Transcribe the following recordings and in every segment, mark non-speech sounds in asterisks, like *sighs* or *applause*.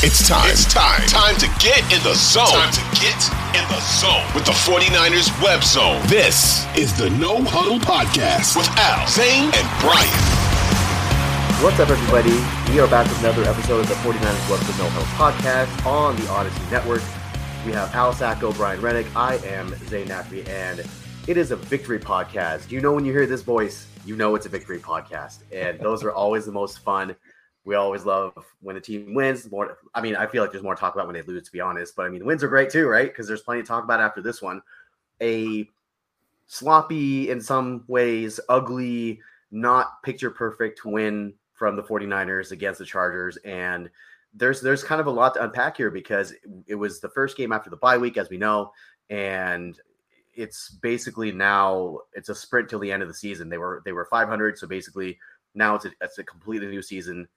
It's time. It's time. Time to get in the zone. Time to get in the zone with the 49ers web zone. This is the No Huddle Podcast with Al, Zane, and Brian. What's up, everybody? We are back with another episode of the 49ers Web Zone No Huddle Podcast on the Odyssey Network. We have Al Sacco, Brian Rennick. I am Zane Nafry, and it is a victory podcast. You know when you hear this voice, you know it's a victory podcast. And those are always the most fun we always love when the team wins. More, I mean, I feel like there's more talk about when they lose, to be honest. But I mean, the wins are great too, right? Because there's plenty to talk about after this one. A sloppy, in some ways, ugly, not picture perfect win from the 49ers against the Chargers. And there's there's kind of a lot to unpack here because it was the first game after the bye week, as we know, and it's basically now it's a sprint till the end of the season. They were they were 500, so basically now it's a, it's a completely new season.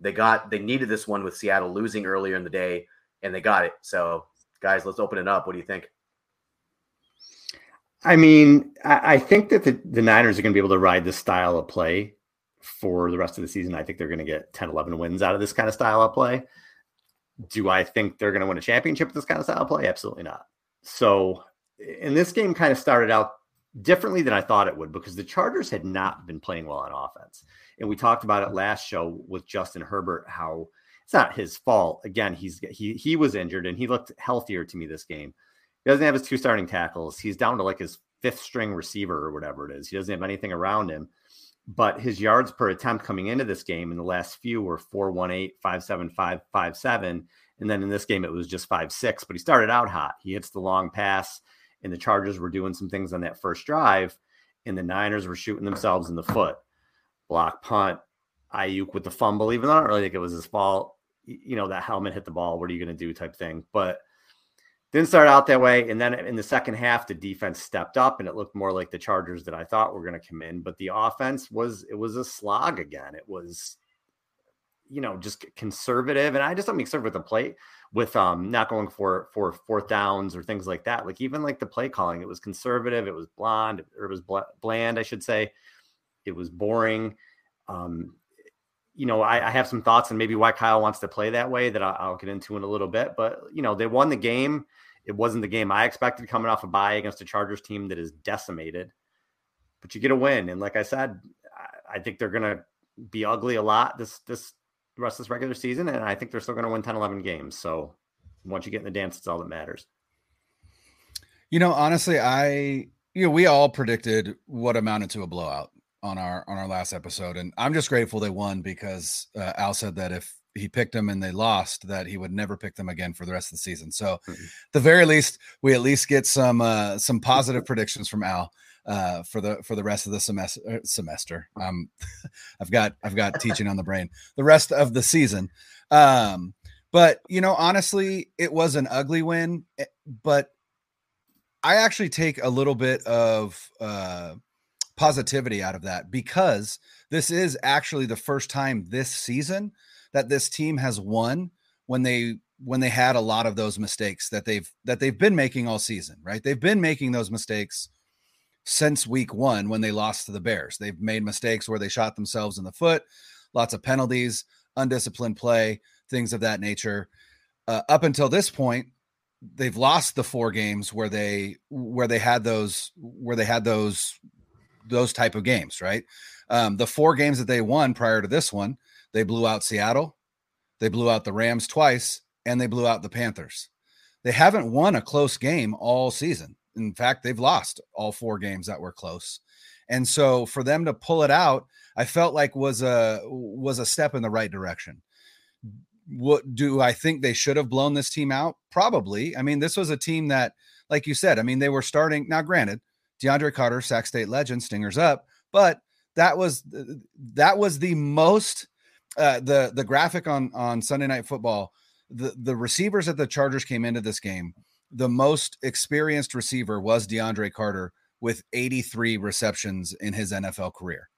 They got they needed this one with Seattle losing earlier in the day, and they got it. So, guys, let's open it up. What do you think? I mean, I, think that the, the Niners are going to be able to ride this style of play for the rest of the season. I think they're going to get 10, 11 wins out of this kind of style of play. Do I think they're going to win a championship with this kind of style of play? Absolutely not. So, and this game kind of started out differently than I thought it would because the Chargers had not been playing well on offense. And we talked about it last show with Justin Herbert how it's not his fault. Again, he's he he was injured and he looked healthier to me this game. He doesn't have his two starting tackles. He's down to like his fifth string receiver or whatever it is. He doesn't have anything around him. But his yards per attempt coming into this game in the last few were 418, 575, 57. And then in this game, it was just 5 6. But he started out hot. He hits the long pass, and the Chargers were doing some things on that first drive, and the Niners were shooting themselves in the foot block punt, Aiyuk with the fumble, even though I don't really think it was his fault. You know, that helmet hit the ball. What are you going to do type thing. But didn't start out that way. And then in the second half, the defense stepped up and it looked more like the Chargers that I thought were going to come in. But the offense was, it was a slog again. It was, you know, just conservative. And I just don't mean conservative with the plate with um not going for for fourth downs or things like that. Like even like the play calling, it was conservative, it was blonde, or it was bland, I should say it was boring. Um, you know, I, I, have some thoughts on maybe why Kyle wants to play that way that I'll, I'll, get into in a little bit. But you know, they won the game. It wasn't the game I expected coming off a bye against a Chargers team that is decimated. But you get a win, and like I said, I, I think they're going to be ugly a lot this this rest of this regular season, and I think they're still going to win 10, 11 games. So once you get in the dance, it's all that matters. You know, honestly, I you know we all predicted what amounted to a blowout on our on our last episode, and I'm just grateful they won because uh, Al said that if he picked them and they lost, that he would never pick them again for the rest of the season. So, mm-hmm. the very least, we at least get some uh, some positive predictions from Al uh, for the for the rest of the semester. Semester, um, *laughs* I've got I've got teaching on the brain. The rest of the season, um, but you know, honestly, it was an ugly win. Eh, but I actually take a little bit of uh, positivity out of that because this is actually the first time this season that this team has won when they when they had a lot of those mistakes that they've that they've been making all season, right? They've been making those mistakes since week 1 when they lost to the Bears. They've made mistakes where they shot themselves in the foot, lots of penalties, undisciplined play, things of that nature. Uh, up until this point, they've lost the four games where they where they had those where they had those those type of games, right? Um, the four games that they won prior to this one, they blew out Seattle, they blew out the Rams twice, and they blew out the Panthers. They haven't won a close game all season. In fact, they've lost all four games that were close. And so for them to pull it out, I felt like was a was a step in the right direction. What do I think they should have blown this team out? Probably. I mean, this was a team that, like you said, I mean, they were starting. Now, granted, DeAndre Carter, Sac State legend, stingers up. But that was that was the most uh, the the graphic on on Sunday Night Football. The the receivers that the Chargers came into this game, the most experienced receiver was DeAndre Carter with 83 receptions in his NFL career.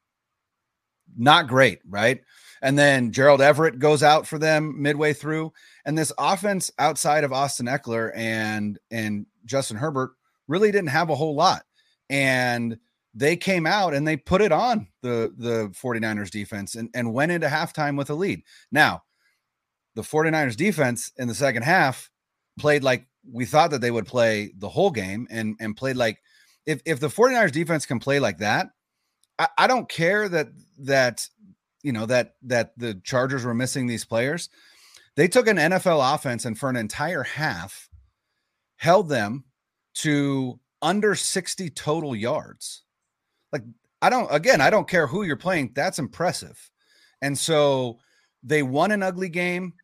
Not great, right? And then Gerald Everett goes out for them midway through, and this offense outside of Austin Ekeler and and Justin Herbert really didn't have a whole lot and they came out and they put it on the the 49ers defense and, and went into halftime with a lead. Now, the 49ers defense in the second half played like we thought that they would play the whole game and and played like if if the 49ers defense can play like that, I, I don't care that that you know that that the Chargers were missing these players. They took an NFL offense and for an entire half held them to under 60 total yards. Like I don't again, I don't care who you're playing, that's impressive. And so they won an ugly game.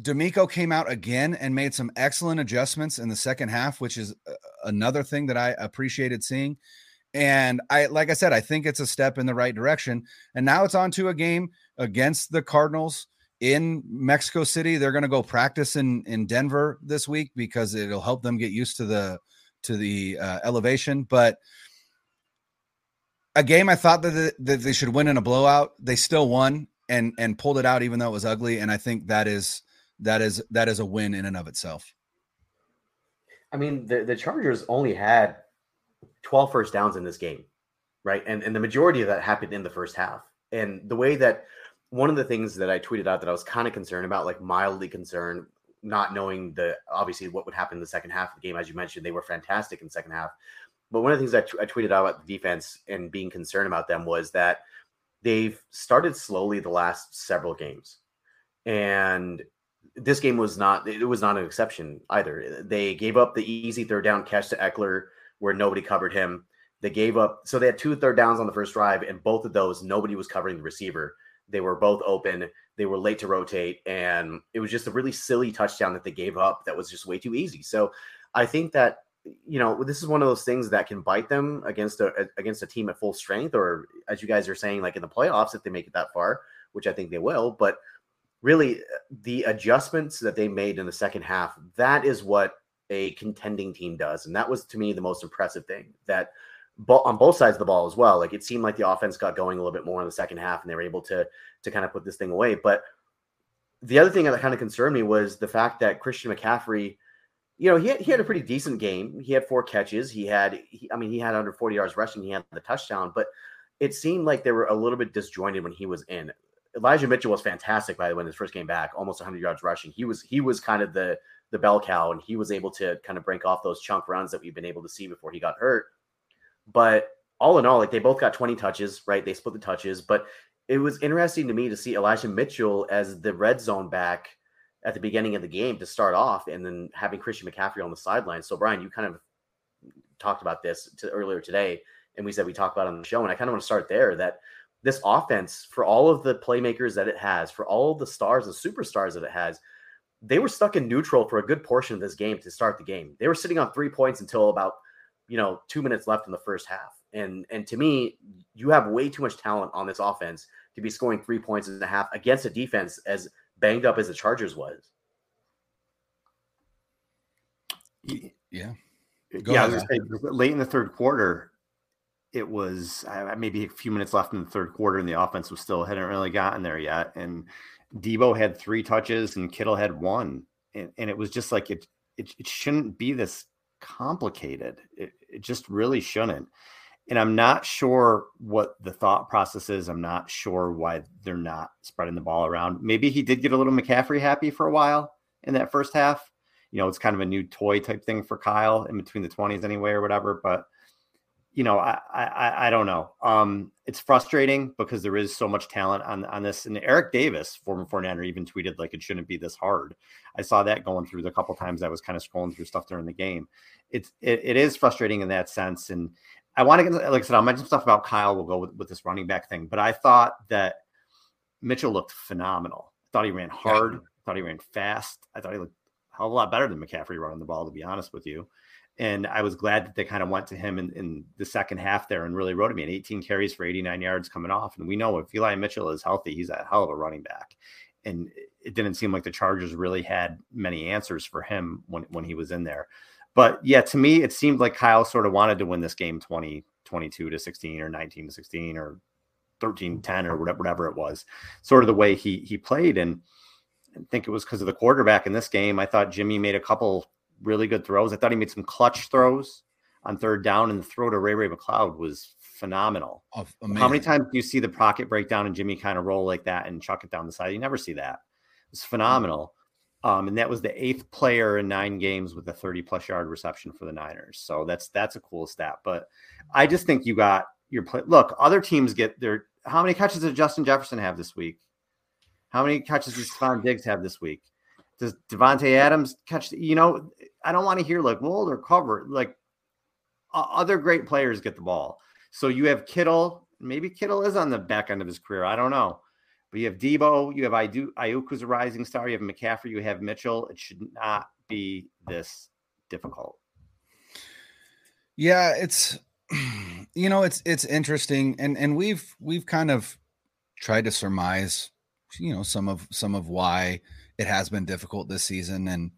DeMeco came out again and made some excellent adjustments in the second half, which is uh, another thing that I appreciated seeing. And I, like I said, I think it's a step in the right direction. And now it's on to a game against the Cardinals in Mexico City. They're going to go practice in in Denver this week because it'll help them get used to the to the uh, elevation. But a game I thought that, that they should win in a blowout, they still won and and pulled it out even though it was ugly. And I think that is that is that is a win in and of itself. I mean, the, the Chargers only had 12 first downs in this game, right? And and the majority of that happened in the first half. And the way that one of the things that I tweeted out that I was kind of concerned about, like mildly concerned, not knowing the obviously what would happen in the second half of the game, as you mentioned, they were fantastic in the second half. But one of the things I, t- I tweeted out about the defense and being concerned about them was that they've started slowly the last several games, and this game was not it was not an exception either. They gave up the easy third down catch to Ekeler where nobody covered him. They gave up so they had two third downs on the first drive, and both of those nobody was covering the receiver. They were both open. They were late to rotate, and it was just a really silly touchdown that they gave up that was just way too easy. So I think that you know this is one of those things that can bite them against a against a team at full strength, or as you guys are saying, like in the playoffs if they make it that far, which I think they will. But really the adjustments that they made in the second half, that is what a contending team does. And that was to me the most impressive thing that on both sides of the ball as well. Like it seemed like the offense got going a little bit more in the second half and they were able to to kind of put this thing away. But the other thing that kind of concerned me was the fact that Christian McCaffrey, you know, he had, he had a pretty decent game. He had four catches. He had, he, I mean, he had under 40 yards rushing. He had the touchdown, but it seemed like they were a little bit disjointed when he was in. Elijah Mitchell was fantastic, by the way, in his first game back, almost 100 yards rushing. He was he was kind of the the bell cow, and he was able to kind of break off those chunk runs that we've been able to see before he got hurt. But all in all, like they both got 20 touches, right? They split the touches, but it was interesting to me to see Elijah Mitchell as the red zone back at the beginning of the game to start off, and then having Christian McCaffrey on the sideline. So Brian, you kind of talked about this to, earlier today, and we said we talked about on the show, and I kind of want to start there that this offense, for all of the playmakers that it has, for all the stars and superstars that it has, they were stuck in neutral for a good portion of this game to start the game. They were sitting on three points until about, you know, two minutes left in the first half. And and to me, you have way too much talent on this offense to be scoring three points and a half against a defense as banged up as the Chargers was. Yeah. Go yeah, ahead. late in the third quarter, it was uh, maybe a few minutes left in the third quarter, and the offense was still hadn't really gotten there yet. And Deebo had three touches, and Kittle had one, and, and it was just like it, it. It shouldn't be this complicated. It, it just really shouldn't. And I'm not sure what the thought process is. I'm not sure why they're not spreading the ball around. Maybe he did get a little McCaffrey happy for a while in that first half. You know, it's kind of a new toy type thing for Kyle in between the 20s anyway, or whatever. But you know, I, I I don't know. Um, it's frustrating because there is so much talent on on this. And Eric Davis, former 49er, even tweeted like it shouldn't be this hard. I saw that going through the couple times I was kind of scrolling through stuff during the game. It's it, it is frustrating in that sense. And I want to get like I said, I'll mention stuff about Kyle. We'll go with, with this running back thing. But I thought that Mitchell looked phenomenal. I thought he ran hard. I thought he ran fast. I thought he looked hell of a lot better than McCaffrey running the ball, to be honest with you. And I was glad that they kind of went to him in, in the second half there and really wrote him. And 18 carries for 89 yards coming off. And we know if Eli Mitchell is healthy, he's a hell of a running back. And it didn't seem like the Chargers really had many answers for him when, when he was in there. But yeah, to me, it seemed like Kyle sort of wanted to win this game 20, 22 to 16 or 19 to 16 or 13 10 or whatever, whatever it was, sort of the way he he played. And think it was because of the quarterback in this game. I thought Jimmy made a couple really good throws. I thought he made some clutch throws on third down, and the throw to Ray Ray McCloud was phenomenal. Oh, How many times do you see the pocket break down and Jimmy kind of roll like that and chuck it down the side? You never see that. It's phenomenal. Um, and that was the eighth player in nine games with a 30 plus yard reception for the Niners. So that's that's a cool stat. But I just think you got your play. Look, other teams get their how many catches did Justin Jefferson have this week? How many catches does Stefon Diggs have this week? Does Davante Adams catch? You know, I don't want to hear like, well, they're covered. Like uh, other great players get the ball. So you have Kittle. Maybe Kittle is on the back end of his career. I don't know. But you have Deebo, you have Aiyuk, who's a rising star. You have McCaffrey, you have Mitchell. It should not be this difficult. Yeah, it's *clears throat* you know it's it's interesting, and and we've we've kind of tried to surmise, you know, some of some of why it has been difficult this season, and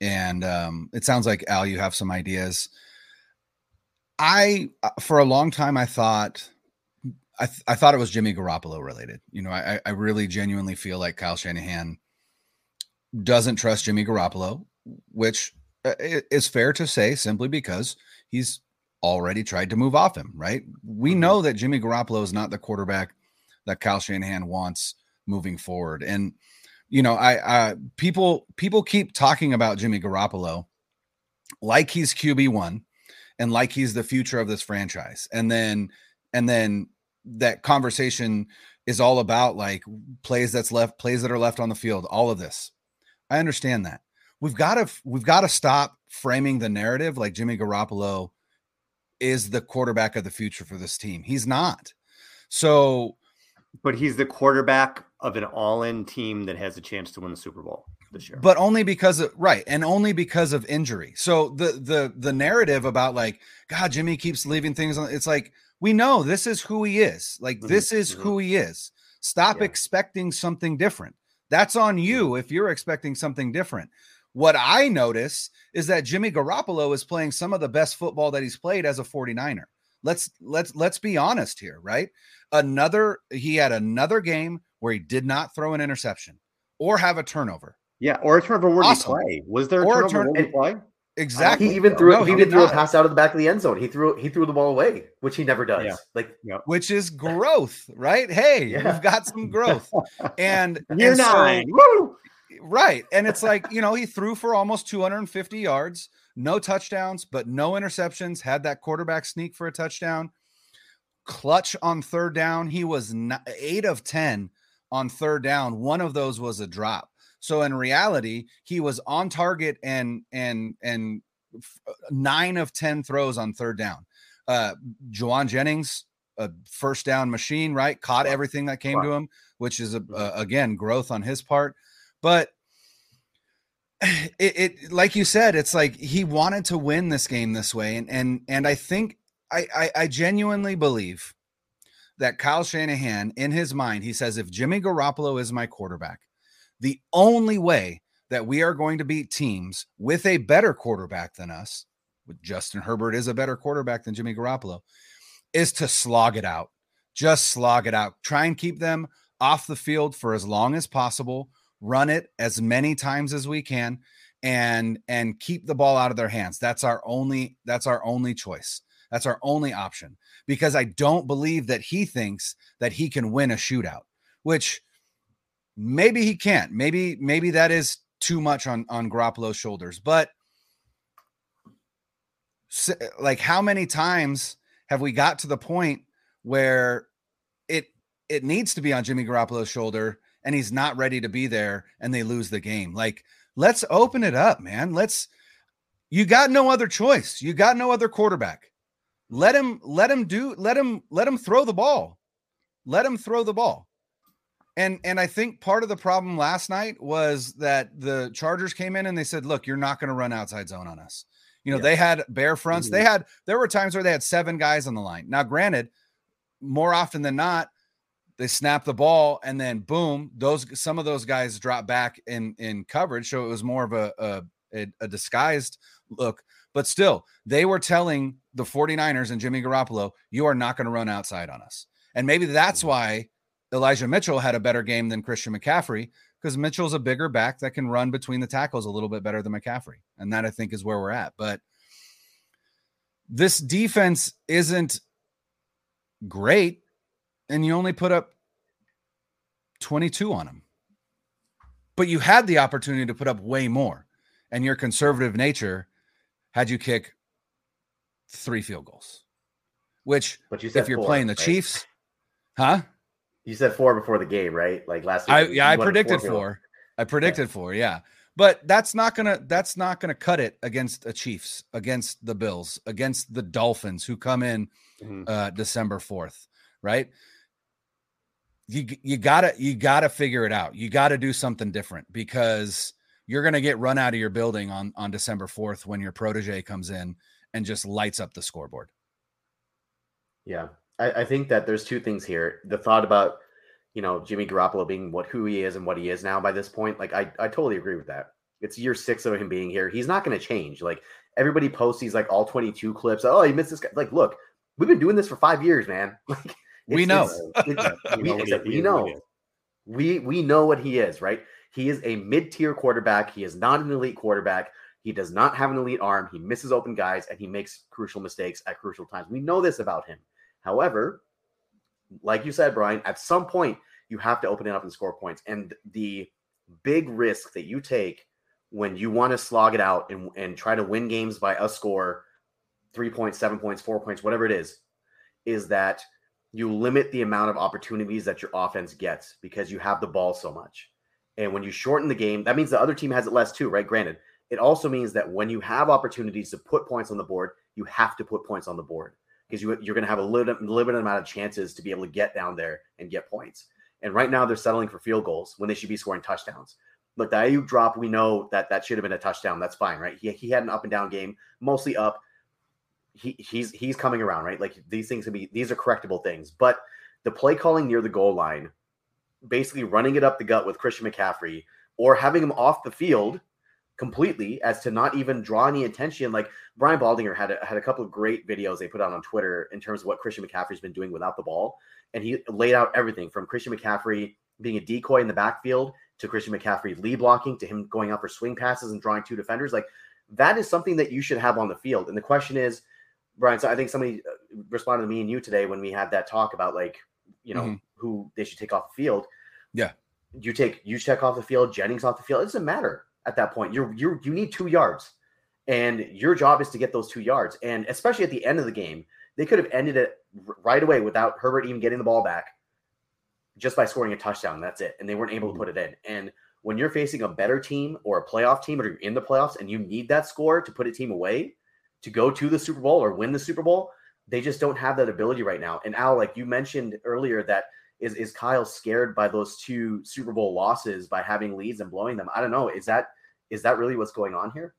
and um, it sounds like Al, you have some ideas. I uh, for a long time I thought I, th- I thought it was Jimmy Garoppolo related. You know, I, I really genuinely feel like Kyle Shanahan doesn't trust Jimmy Garoppolo, which uh, is fair to say simply because he's already tried to move off him, right? We mm-hmm. know that Jimmy Garoppolo is not the quarterback that Kyle Shanahan wants moving forward. And you know, I, I people people keep talking about Jimmy Garoppolo like he's QB1 and like he's the future of this franchise. And then and then that conversation is all about like plays that's left, plays that are left on the field, all of this. I understand that. We've got to we've got to stop framing the narrative like Jimmy Garoppolo is the quarterback of the future for this team. He's not. So but he's the quarterback of an all-in team that has a chance to win the Super Bowl this year. But only because of right, and only because of injury. So the the the narrative about like God, Jimmy keeps leaving things on. It's like we know this is who he is. Like mm-hmm. this is mm-hmm. who he is. Stop yeah. expecting something different. That's on you if you're expecting something different. What I notice is that Jimmy Garoppolo is playing some of the best football that he's played as a 49er. Let's let's let's be honest here, right? Another he had another game where he did not throw an interception or have a turnover. Yeah, or a turnover where awesome. play. Was there a or turnover a turn- play? Exactly. He even threw no, he, he even threw a pass out of the back of the end zone. He threw he threw the ball away, which he never does. Yeah. Like yeah. which is *laughs* growth, right? Hey, yeah. you've got some growth. And *laughs* you're and nine. So, *laughs* Woo! Right. And it's like, you know, he threw for almost 250 yards, no touchdowns, but no interceptions, had that quarterback sneak for a touchdown. Clutch on third down. He was 8 of 10 on third down. One of those was a drop. So in reality, he was on target and and and uh, nine of ten throws on third down. Uh Jauan Jennings, a first down machine, right? Caught everything that came to him, which is a, a, again growth on his part. But it, it, like you said, it's like he wanted to win this game this way, and and and I think I, I, I genuinely believe that Kyle Shanahan, in his mind, he says if Jimmy Garoppolo is my quarterback, the only way that we are going to beat teams with a better quarterback than us, with Justin Herbert is a better quarterback than Jimmy Garoppolo, is to slog it out. Just slog it out. Try and keep them off the field for as long as possible. Run it as many times as we can and and keep the ball out of their hands. That's our only that's our only choice. That's our only option because I don't believe that he thinks that he can win a shootout, which Maybe he can't. Maybe maybe that is too much on on Garoppolo's shoulders. But like, how many times have we got to the point where it it needs to be on Jimmy Garoppolo's shoulder and he's not ready to be there and they lose the game? Like, let's open it up, man. Let's. You got no other choice. You got no other quarterback. Let him let him do let him let him throw the ball. Let him throw the ball. And and I think part of the problem last night was that the Chargers came in and they said, "Look, you're not going to run outside zone on us." You know, yeah. they had bare fronts. Mm-hmm. They had there were times where they had seven guys on the line. Now, granted, more often than not, they snap the ball and then boom, those some of those guys drop back in in coverage. So it was more of a a, a disguised look. But still, they were telling the 49ers and Jimmy Garoppolo, you are not going to run outside on us. And maybe that's mm-hmm. why Elijah Mitchell had a better game than Christian McCaffrey because Mitchell's a bigger back that can run between the tackles a little bit better than McCaffrey. And that I think is where we're at. But this defense isn't great. And you only put up 22 on them. but you had the opportunity to put up way more. And your conservative nature had you kick three field goals, which, But you said if you're four, playing the right? Chiefs, huh? You said four before the game, right? Like last week. I yeah, I predicted field. four. I predicted four, yeah. But that's not gonna that's not gonna cut it against a Chiefs, against the Bills, against the Dolphins who come in Mhm. uh December 4th, right? You you gotta you gotta figure it out. You gotta do something different because you're gonna get run out of your building on on December 4th when your protege comes in and just lights up the scoreboard. Yeah, I, I think that there's two things here. The thought about you know Jimmy Garoppolo being what who he is and what he is now by this point, like I I totally agree with that. It's year six of him being here. He's not going to change. Like everybody posts these like all 22 clips. Oh, he missed this guy. Like, look, we've been doing this for five years, man. *laughs* Like We *laughs* know. it's- it's- We we, know what it's- we know. We we know what he is, right? He is a mid-tier quarterback. He is not an elite quarterback. He does not have an elite arm. He misses open guys and he makes crucial mistakes at crucial times. We know this about him. However, like you said, Brian, at some point you have to open it up and score points. And the big risk that you take when you want to slog it out and, and try to win games by a score, three points, seven points, four points, whatever it is, is that you limit the amount of opportunities that your offense gets because you have the ball so much. And when you shorten the game, that means the other team has it less too, right? Granted, it also means that when you have opportunities to put points on the board, you have to put points on the board because you, you're going to have a limited, limited amount of chances to be able to get down there and get points. And right now they're settling for field goals when they should be scoring touchdowns. Look, the Aiyuk drop, we know that that should have been a touchdown. That's fine, right? He, he had an up and down game, mostly up. He, he's he's coming around, right? Like these things can be these are correctable things, but the play calling near the goal line, basically running it up the gut with Christian McCaffrey or having him off the field completely as to not even draw any attention. Like Brian Baldinger had a, had a couple of great videos they put out on Twitter in terms of what Christian McCaffrey's been doing without the ball, and he laid out everything from Christian McCaffrey being a decoy in the backfield to Christian McCaffrey lead blocking to him going out for swing passes and drawing two defenders. Like that is something that you should have on the field. And the question is, Brian, so I think somebody uh, responded to me and you today when we had that talk about like, you know, Mhm. who they should take off the field. Yeah. You take you check off the field, Jennings off the field. It doesn't matter at that point. You're you you need two yards. And your job is to get those two yards. And especially at the end of the game, they could have ended it right away without Herbert even getting the ball back just by scoring a touchdown. That's it. And they weren't able to put it in. And when you're facing a better team or a playoff team or you're in the playoffs and you need that score to put a team away to go to the Super Bowl or win the Super Bowl, they just don't have that ability right now. And Al, like you mentioned earlier, that is is Kyle scared by those two Super Bowl losses by having leads and blowing them? I don't know. Is that is that really what's going on here?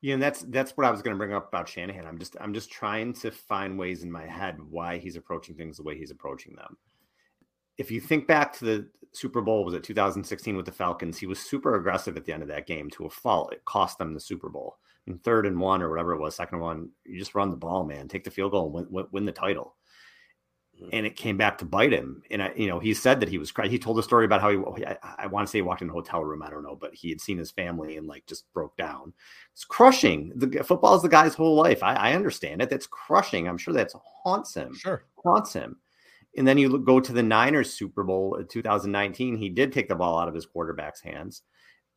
Yeah, and that's that's what I was going to bring up about Shanahan. I'm just I'm just trying to find ways in my head why he's approaching things the way he's approaching them. If you think back to the Super Bowl, was it 2016 with the Falcons? He was super aggressive at the end of that game to a fault. It cost them the Super Bowl. In third and one or whatever it was, second and one, you just run the ball, man. Take the field goal and win, win, win the title. Mm-hmm. And it came back to bite him. And I, you know, he said that he was crying. He told a story about how he, I, I want to say he walked in a hotel room. I don't know, but he had seen his family and like just broke down. It's crushing. The football is the guy's whole life. I, I understand it. That's crushing. I'm sure that's haunts him. Sure. Haunts him. And then you go to the Niners Super Bowl uh, in 2019. He did take the ball out of his quarterback's hands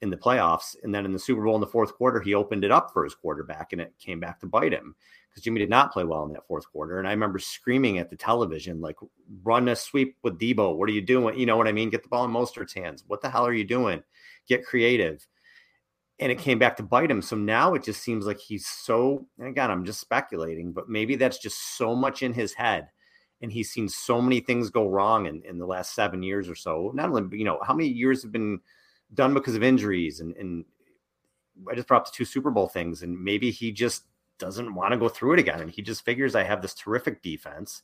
in the playoffs. And then in the Super Bowl in the fourth quarter, he opened it up for his quarterback and it came back to bite him because Jimmy did not play well in that fourth quarter. And I remember screaming at the television, like, run a sweep with Deebo. What are you doing? You know what I mean? Get the ball in Mostert's hands. What the hell are you doing? Get creative. And it came back to bite him. So now it just seems like he's so, and again, I'm just speculating, but maybe that's just so much in his head. And he's seen so many things go wrong in, in the last seven years or so. Not only, you know, how many years have been done because of injuries and, and I just brought up the two Super Bowl things, and maybe he just doesn't want to go through it again. And he just figures I have this terrific defense.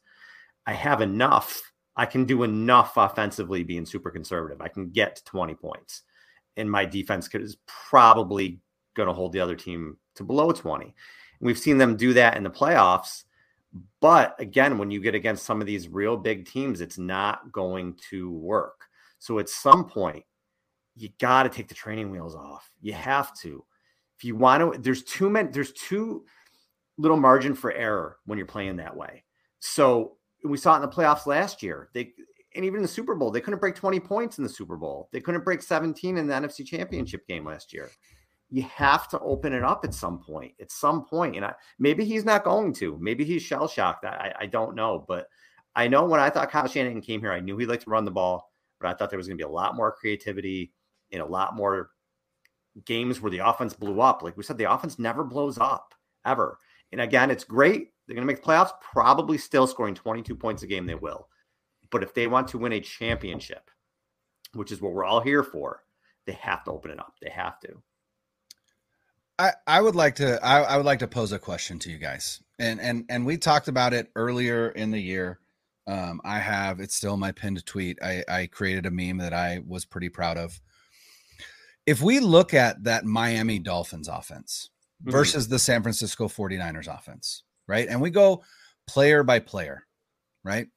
I have enough. I can do enough offensively being super conservative. I can get to 20 points. And my defense is probably going to hold the other team to below 20. And we've seen them do that in the playoffs. But again, when you get against some of these real big teams, it's not going to work. So at some point, you got to take the training wheels off. You have to. If you want to, there's too many, there's too little margin for error when you're playing that way. So we saw it in the playoffs last year. They and even in the Super Bowl, they couldn't break 20 points in the Super Bowl. They couldn't break 17 in the NFC Championship game last year. You have to open it up at some point. At some point, and I, maybe he's not going to. Maybe he's shell shocked. I, I don't know, but I know when I thought Kyle Shanahan came here, I knew he liked to run the ball, but I thought there was going to be a lot more creativity and a lot more games where the offense blew up. Like we said, the offense never blows up ever. And again, it's great. They're going to make the playoffs, probably still scoring 22 points a game. They will. But if they want to win a championship, which is what we're all here for, they have to open it up. They have to. I, I would like to I, I would like to pose a question to you guys. And and and we talked about it earlier in the year. Um, I have it's still my pinned tweet. I, I created a meme that I was pretty proud of. If we look at that Miami Dolphins offense mm-hmm. versus the San Francisco 49ers offense, right? And we go player by player, right?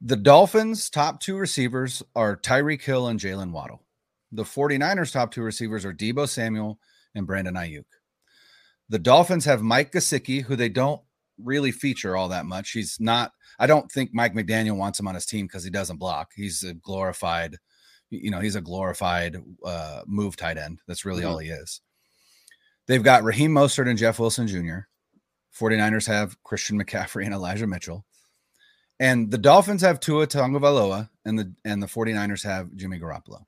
The Dolphins' top two receivers are Tyreek Hill and Jaylen Waddle. The 49ers' top two receivers are Deebo Samuel and Brandon Aiyuk. The Dolphins have Mike Gesicki, who they don't really feature all that much. He's not, I don't think Mike McDaniel wants him on his team because he doesn't block. He's a glorified, you know, he's a glorified uh, move tight end. That's really mm-hmm. all he is. They've got Raheem Mostert and Jeff Wilson Jr. 49ers have Christian McCaffrey and Elijah Mitchell. And the Dolphins have Tua Tagovailoa, and the and the 49ers have Jimmy Garoppolo.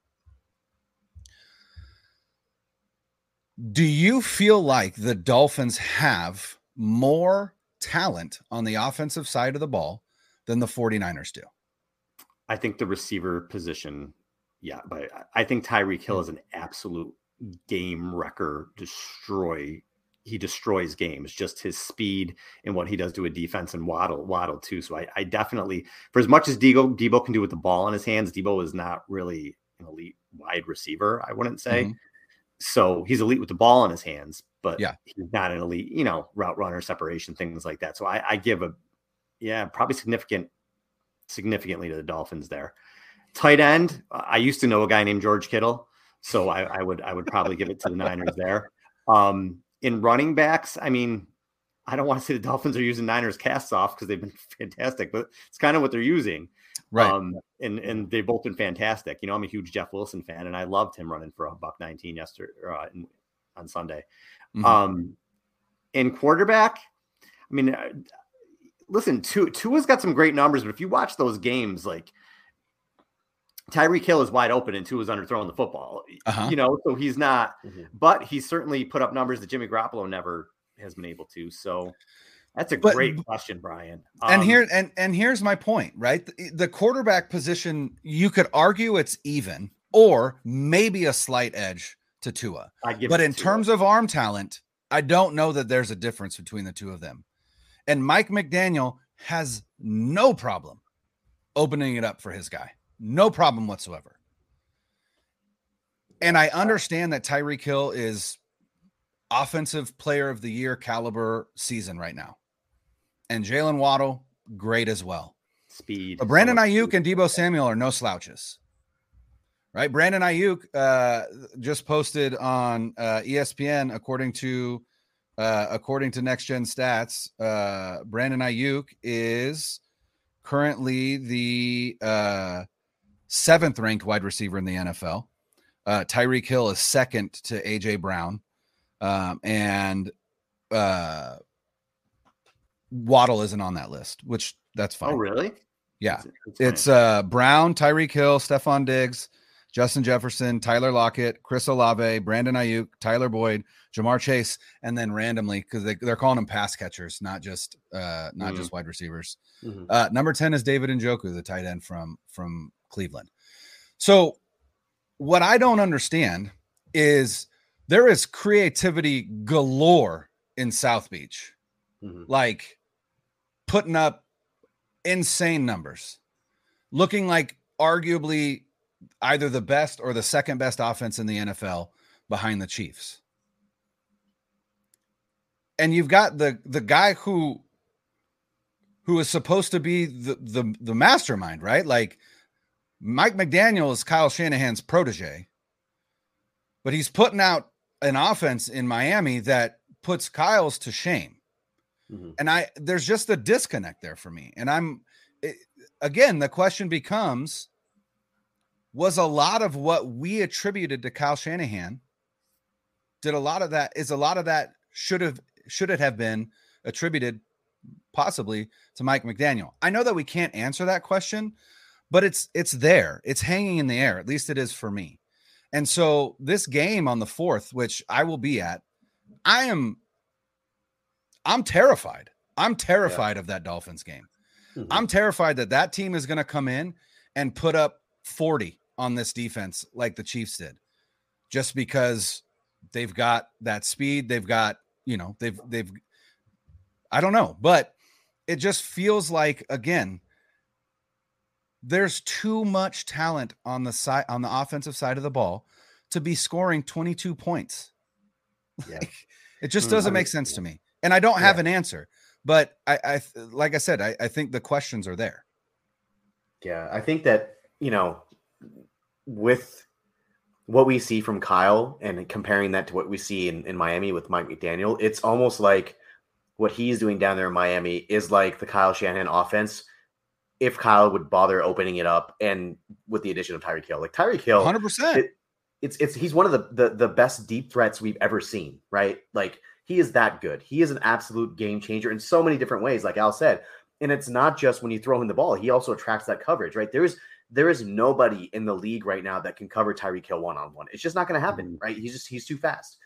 Do you feel like the Dolphins have more talent on the offensive side of the ball than the 49ers do? I think the receiver position, yeah, but I think Tyreek Hill is an absolute game wrecker, destroy he destroys games, just his speed and what he does to a defense and Waddle, Waddle too. So I, I definitely, for as much as Debo, Deebo can do with the ball in his hands, Deebo is not really an elite wide receiver, I wouldn't say. Mm-hmm. So he's elite with the ball in his hands, but yeah, he's not an elite, you know, route runner, separation, things like that. So I, I give a, yeah, probably significant, significantly to the Dolphins there. Tight end, I used to know a guy named George Kittle, so I, I would I would probably give it to the Niners *laughs* there. Um, in running backs, I mean, I don't want to say the Dolphins are using Niners casts off because they've been *laughs* fantastic, but it's kind of what they're using. Right. Um, and and they've both been fantastic. You know, I'm a huge Jeff Wilson fan, and I loved him running for a buck 19 yesterday uh, on Sunday. Mm-hmm. Um, in quarterback, I mean, uh, listen, Tua, Tua's got some great numbers, but if you watch those games, like Tyreek Hill is wide open and Tua's underthrowing the football. Uh-huh. You know, so he's not, mm-hmm. but he's certainly put up numbers that Jimmy Garoppolo never has been able to. So that's a but, great question, Brian. Um, and here and and here's my point, right? The, the quarterback position, you could argue it's even or maybe a slight edge to Tua. but in Tua. terms of arm talent, I don't know that there's a difference between the two of them. And Mike McDaniel has no problem opening it up for his guy. No problem whatsoever. And I understand that Tyreek Hill is offensive player of the year caliber season right now. And Jaylen Waddle, great as well. Speed. But Brandon Aiyuk and Deebo Samuel are no slouches. Right? Brandon Aiyuk uh, just posted on uh, ESPN, according to uh, according to Next Gen Stats, uh, Brandon Aiyuk is currently the uh, seventh ranked wide receiver in the NFL. Uh, Tyreek Hill is second to AJ Brown, um, and uh, Waddle isn't on that list, which that's oh, fine. Oh, really? Yeah, that's, it's uh, Brown, Tyreek Hill, Stefon Diggs, Justin Jefferson, Tyler Lockett, Chris Olave, Brandon Aiyuk, Tyler Boyd, Ja'Marr Chase, and then randomly because they, they're calling them pass catchers, not just uh, not mm-hmm. just wide receivers. Mm-hmm. Uh, number ten is David Njoku, the tight end from from Cleveland. So, what I don't understand is there is creativity galore in South Beach, mm-hmm. like putting up insane numbers, looking like arguably either the best or the second best offense in the NFL behind the Chiefs. And you've got the the guy who who is supposed to be the the the mastermind, right? Like Mike McDaniel is Kyle Shanahan's protege, but he's putting out an offense in Miami that puts Kyle's to shame. Mm-hmm. And I there's just a disconnect there for me. And I'm it, again, the question becomes was a lot of what we attributed to Kyle Shanahan did a lot of that is a lot of that should have should it have been attributed possibly to Mike McDaniel. I know that we can't answer that question, but it's it's there. It's hanging in the air. At least it is for me. And so this game on the 4th, which I will be at, I am I'm terrified. I'm terrified yeah. of that Dolphins game. Mm-hmm. I'm terrified that that team is going to come in and put up 40 on this defense like the Chiefs did. Just because they've got that speed, they've got, you know, they've they've I don't know, but it just feels like again there's too much talent on the side on the offensive side of the ball to be scoring 22 points. *laughs* Yeah. Like, it just mm, doesn't make sense to me. And I don't have yeah. an answer. But I, I like I said, I, I think the questions are there. Yeah, I think that, you know, with what we see from Kyle and comparing that to what we see in, in Miami with Mike McDaniel, it's almost like what he's doing down there in Miami is like the Kyle Shanahan offense. If Kyle would bother opening it up and with the addition of Tyreek Hill, like Tyreek Hill, hundred percent, it's it's he's one of the, the the best deep threats we've ever seen, right? Like he is that good. He is an absolute game changer in so many different ways, like Al said. And it's not just when you throw him the ball; he also attracts that coverage, right? There's there is nobody in the league right now that can cover Tyreek Hill one on one. It's just not going to happen, mm-hmm. right? He's just he's too fast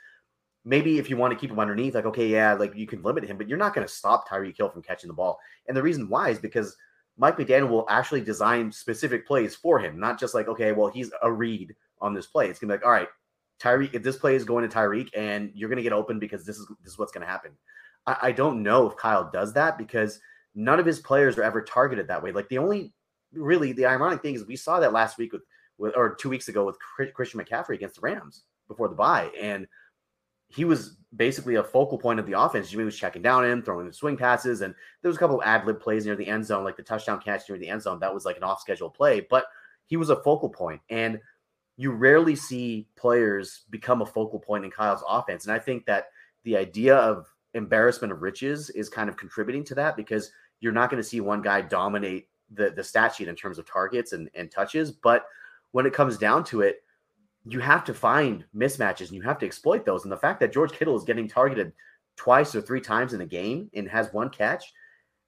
maybe if you want to keep him underneath, like, okay, yeah, like you can limit him, but you're not going to stop Tyreek Hill from catching the ball. And the reason why is because Mike McDaniel will actually design specific plays for him, not just like, okay, well, he's a read on this play. It's gonna be like, all right, Tyreek, if this play is going to Tyreek and you're gonna get open because this is this is what's gonna happen. I, I don't know if Kyle does that because none of his players are ever targeted that way. Like the only really the ironic thing is we saw that last week with, with or two weeks ago with Christian McCaffrey against the Rams before the bye. And he was basically a focal point of the offense. Jimmy was checking down him, throwing the swing passes, and there was a couple ad lib plays near the end zone, like the touchdown catch near the end zone. That was like an off schedule play, but he was a focal point, and you rarely see players become a focal point in Kyle's offense. And I think that the idea of embarrassment of riches is kind of contributing to that because you're not going to see one guy dominate the the stat sheet in terms of targets and, and touches, but when it comes down to it, you have to find mismatches and you have to exploit those. And the fact that George Kittle is getting targeted twice or three times in a game and has one catch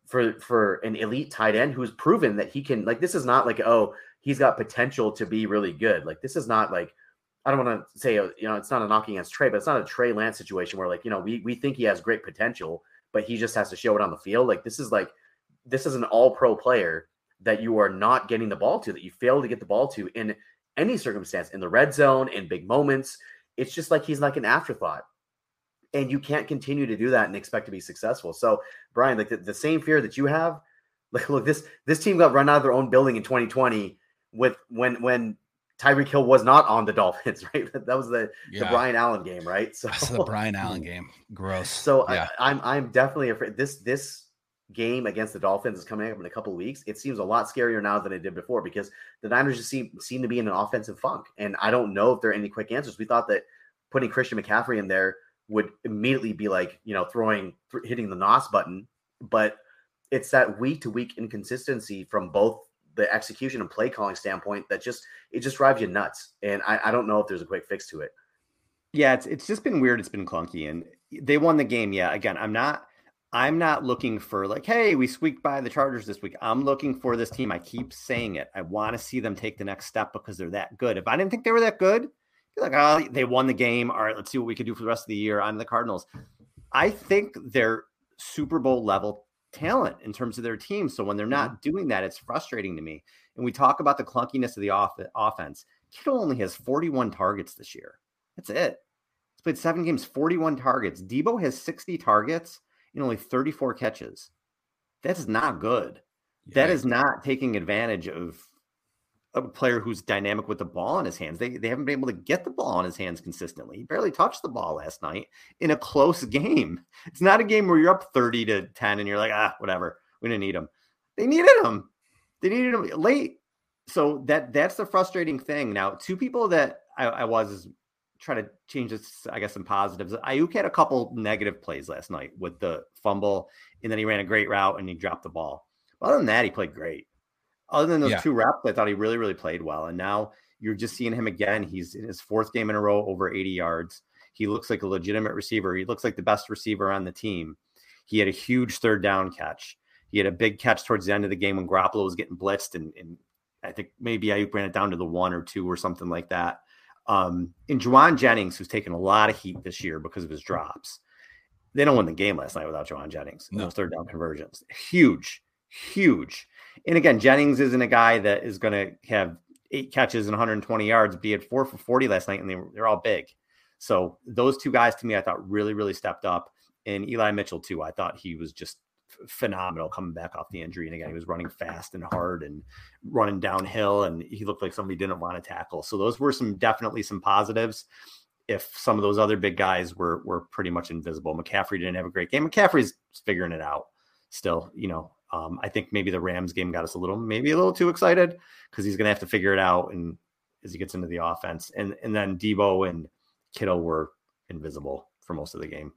for for an elite tight end who's proven that he can like this is not like oh he's got potential to be really good. Like this is not like I don't want to say oh, you know it's not a knocking against Trey, but it's not a Trey Lance situation where like you know we we think he has great potential, but he just has to show it on the field. Like this is like this is an all pro player that you are not getting the ball to that you fail to get the ball to in any circumstance in the red zone in big moments. It's just like he's like an afterthought. And you can't continue to do that and expect to be successful. So, Brian, like the, the same fear that you have, *laughs* like look, this this team got run out of their own building in 2020 with when when Tyreek Hill was not on the *laughs* Dolphins, right? *laughs* That was the, yeah. the Brian Allen game, right? So That's the Brian Allen game. Gross. So yeah. I, I'm I'm definitely afraid this this game against the Dolphins is coming up in a couple of weeks, it seems a lot scarier now than it did before because the Niners just seem seem to be in an offensive funk. And I don't know if there are any quick answers. We thought that putting Christian McCaffrey in there would immediately be like, you know, throwing hitting the NOS button, but it's that week to week inconsistency from both the execution and play calling standpoint that just it just drives you nuts. And I, I don't know if there's a quick fix to it. Yeah, it's it's just been weird. It's been clunky, and they won the game. Yeah, again, I'm not I'm not looking for like, hey, we squeaked by the Chargers this week. I'm looking for this team. I keep saying it. I want to see them take the next step because they're that good. If I didn't think they were that good, like, oh, they won the game. All right, let's see what we can do for the rest of the year on the Cardinals. I think they're Super Bowl level talent in terms of their team. So when they're mm-hmm. not doing that, it's frustrating to me. And we talk about the clunkiness of the off- offense. Kittle only has 41 targets this year. That's it. He's played seven games, 41 targets. Deebo has 60 targets and only 34 catches. That's not good. Yeah. That is not taking advantage of a player who's dynamic with the ball in his hands. They, they haven't been able to get the ball in his hands consistently. He barely touched the ball last night in a close game. *laughs* It's not a game where you're up 30 to 10 and you're like, ah, whatever. We didn't need him. They needed him. They needed him late. So that that's the frustrating thing. Now, two people that I, I was try to change this, I guess, some positives. Aiyuk had a couple negative plays last night with the fumble, and then he ran a great route and he dropped the ball. But other than that, he played great. other than those Yeah. two reps, I thought he really, really played well. And now you're just seeing him again. He's in his fourth game in a row over 80 yards. He looks like a legitimate receiver. He looks like the best receiver on the team. He had a huge third down catch. He had a big catch towards the end of the game when Garoppolo was getting blitzed, and, and I think maybe Aiyuk ran it down to the one or two or something like that. Um, and Jauan Jennings, who's taken a lot of heat this year because of his drops, they don't win the game last night without Jauan Jennings. No. Those third down conversions, huge, huge. And again, Jennings isn't a guy that is going to have eight catches and 120 yards, be at four for 40 last night, and they, they're all big. So those two guys to me, I thought really, really stepped up. And Eli Mitchell too. I thought he was just phenomenal coming back off the injury. And again, he was running fast and hard and running downhill, and he looked like somebody didn't want to tackle. So those were some definitely some positives. If some of those other big guys were were pretty much invisible, McCaffrey didn't have a great game. McCaffrey's figuring it out still. You know, um, I think maybe the Rams game got us a little, maybe a little too excited because he's going to have to figure it out and as he gets into the offense. And and then Deebo and Kittle were invisible for most of the game.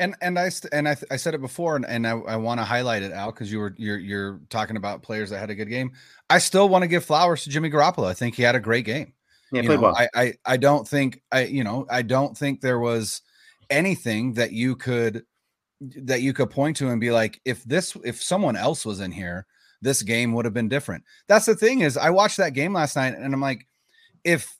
And and I and I, I said it before, and, and I, I want to highlight it, Al, because you were you're you're talking about players that had a good game. I still want to give flowers to Jimmy Garoppolo. I think he had a great game. Yeah, You played know, well. I, I I don't think I you know I don't think there was anything that you could that you could point to and be like if this if someone else was in here this game would have been different. That's the thing is I watched that game last night and I'm like if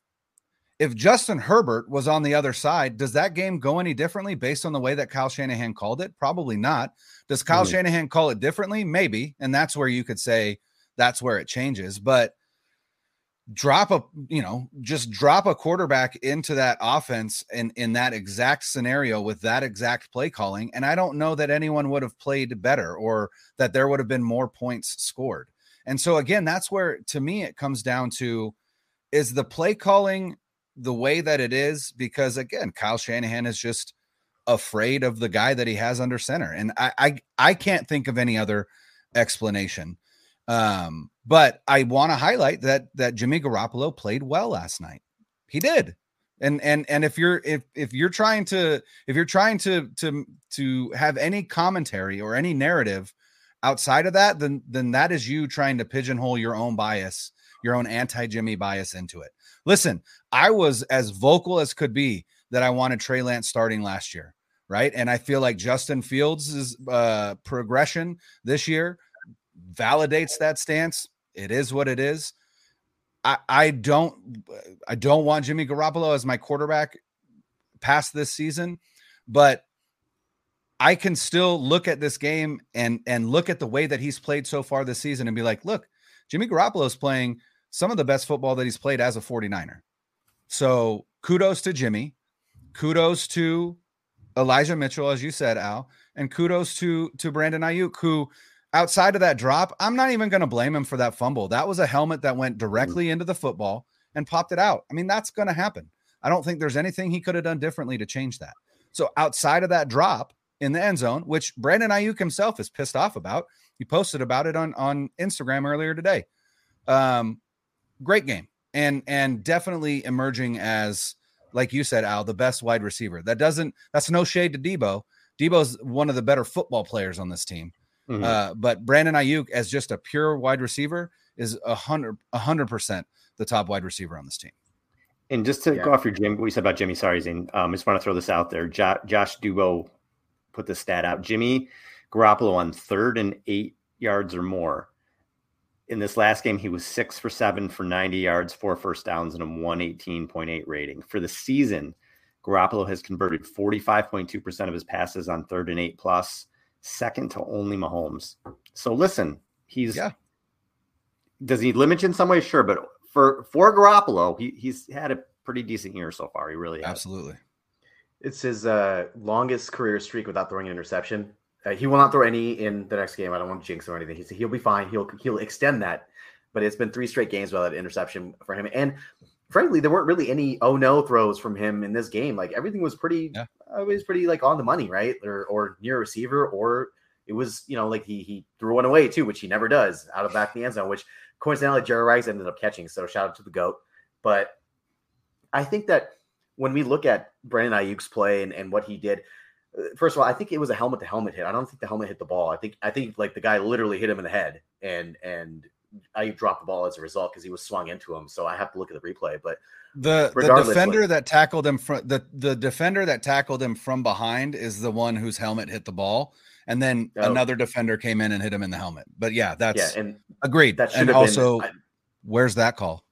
if Justin Herbert was on the other side, does that game go any differently based on the way that Kyle Shanahan called it? Probably not. Does Kyle Mhm. Shanahan call it differently? Maybe. And that's where you could say that's where it changes. But drop a, you know, just drop a quarterback into that offense in, in that exact scenario with that exact play calling. And I don't know that anyone would have played better or that there would have been more points scored. And so, again, that's where to me it comes down to is the play calling the way that it is because again kyle shanahan is just afraid of the guy that he has under center and i i, I can't think of any other explanation. Um but i want to highlight that that jimmy garoppolo played well last night. He did. And and and if you're if if you're trying to if you're trying to to to have any commentary or any narrative outside of that then then that is you trying to pigeonhole your own bias your own anti Jimmy bias into it. Listen, I was as vocal as could be that I wanted Trey Lance starting last year, right? And I feel like Justin Fields' uh, progression this year validates that stance. It is what it is. I, I don't I don't want Jimmy Garoppolo as my quarterback past this season, but I can still look at this game and and look at the way that he's played so far this season and be like, look, Jimmy Garoppolo is playing some of the best football that he's played as a 49er. So kudos to Jimmy. Kudos to Elijah Mitchell, as you said, Al, and kudos to to Brandon Aiyuk, who outside of that drop, I'm not even going to blame him for that fumble. That was a helmet that went directly into the football and popped it out. I mean, that's going to happen. I don't think there's anything he could have done differently to change that. So outside of that drop in the end zone, which Brandon Aiyuk himself is pissed off about, he posted about it on on Instagram earlier today. Um, great game and and definitely emerging as like you said al the best wide receiver that doesn't that's no shade to deebo deebo's one of the better football players on this team Mhm. uh, but brandon aiyuk as just a pure wide receiver is a hundred a hundred percent the top wide receiver on this team And just to Yeah. go off your Jim, what you said about Jimmy, sorry, Zane. Um, I just want to throw this out there. Jo- Josh Dubow put the stat out. Jimmy Garoppolo on third and eight yards or more. In this last game, he was six for seven for 90 yards, four first downs, and a 118.8 rating. For the season, Garoppolo has converted 45.2% of his passes on third and eight plus, second to only Mahomes. So listen, he's Yeah. does he limit you in some way? Sure, but for for Garoppolo, he, he's had a pretty decent year so far. He really has. absolutely It's his uh, longest career streak without throwing an interception. Uh, he will not throw any in the next game. I don't want to jinx or anything. He's, he'll be fine. He'll he'll extend that. But it's been three straight games without an interception for him. And frankly, there weren't really any oh no throws from him in this game. Like everything was pretty, Yeah. uh, it was pretty like on the money, right? Or or near receiver, or it was you know like he he threw one away too, which he never does out of back in the end zone, which coincidentally Jerry Rice ended up catching. So shout out to the goat. But I think that when we look at Brandon Aiyuk's play and, and what he did, first of all, I think it was a helmet to helmet hit. I don't think the helmet hit the ball. I think I think like the guy literally hit him in the head, and and I dropped the ball as a result because he was swung into him. So I have to look at the replay. But the the defender like, that tackled him from the the defender that tackled him from behind is the one whose helmet hit the ball, and then oh. another defender came in and hit him in the helmet. But yeah, that's yeah, and agreed. That should and also, been, I, where's that call?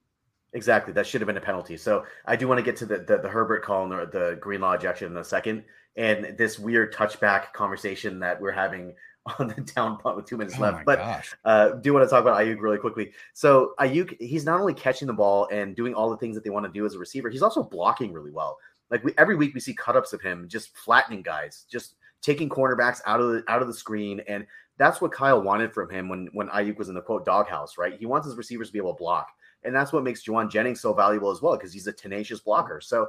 Exactly, that should have been a penalty. So I do want to get to the the, the Herbert call and the, the Greenlaw ejection in a second, and this weird touchback conversation that we're having *laughs* on the down punt with two minutes oh left. But uh, do want to talk about Aiyuk really quickly. So Aiyuk, he's not only catching the ball and doing all the things that they want to do as a receiver, he's also blocking really well. Like we, every week we see cutups of him just flattening guys, just taking cornerbacks out of the out of the screen, and that's what Kyle wanted from him when when Aiyuk was in the quote doghouse, right? He wants his receivers to be able to block, and that's what makes Jauan Jennings so valuable as well because he's a tenacious blocker. So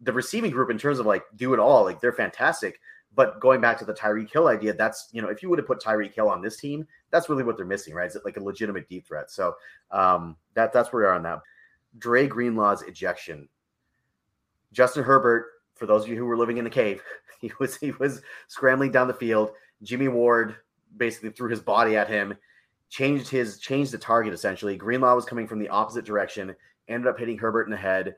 the receiving group, in terms of like do it all, like they're fantastic. But going back to the Tyreek Hill idea, that's you know, if you would have put Tyreek Hill on this team, that's really what they're missing, right? Is it like a legitimate deep threat? So um, that that's where we are on that. Dre Greenlaw's ejection. Justin Herbert, for those of you who were living in the cave, *laughs* he was he was scrambling down the field. Jimmy Ward basically threw his body at him, changed his changed the target essentially. Greenlaw was coming from the opposite direction, ended up hitting Herbert in the head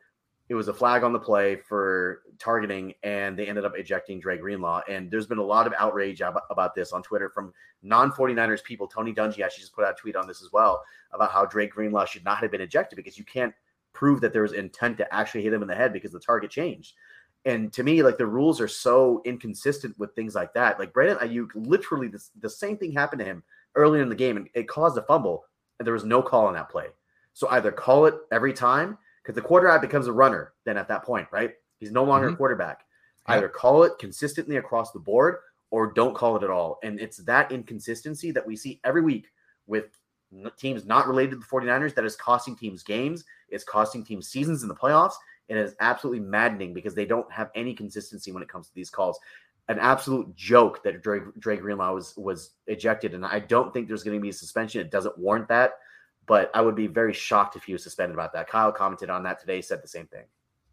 it was a flag on the play for targeting, and they ended up ejecting Dre Greenlaw. And there's been a lot of outrage about, about this on Twitter from non 49ers people. Tony Dungy actually just put out a tweet on this as well about how Dre Greenlaw should not have been ejected because you can't prove that there was intent to actually hit him in the head because the target changed. And to me, like the rules are so inconsistent with things like that. Like Brandon Aiyuk, literally the, the same thing happened to him earlier in the game, and it caused a fumble, and there was no call on that play. So either call it every time because the quarterback becomes a runner then at that point, right? He's no longer mm-hmm. a quarterback. Either call it consistently across the board or don't call it at all. And it's that inconsistency that we see every week with teams not related to the 49ers that is costing teams games, it's costing teams seasons in the playoffs. And it is absolutely maddening because they don't have any consistency when it comes to these calls. An absolute joke that Dre, Dre Greenlaw was was ejected, and I don't think there's going to be a suspension. It doesn't warrant that but I would be very shocked if he was suspended about that. Kyle commented on that today, said the same thing.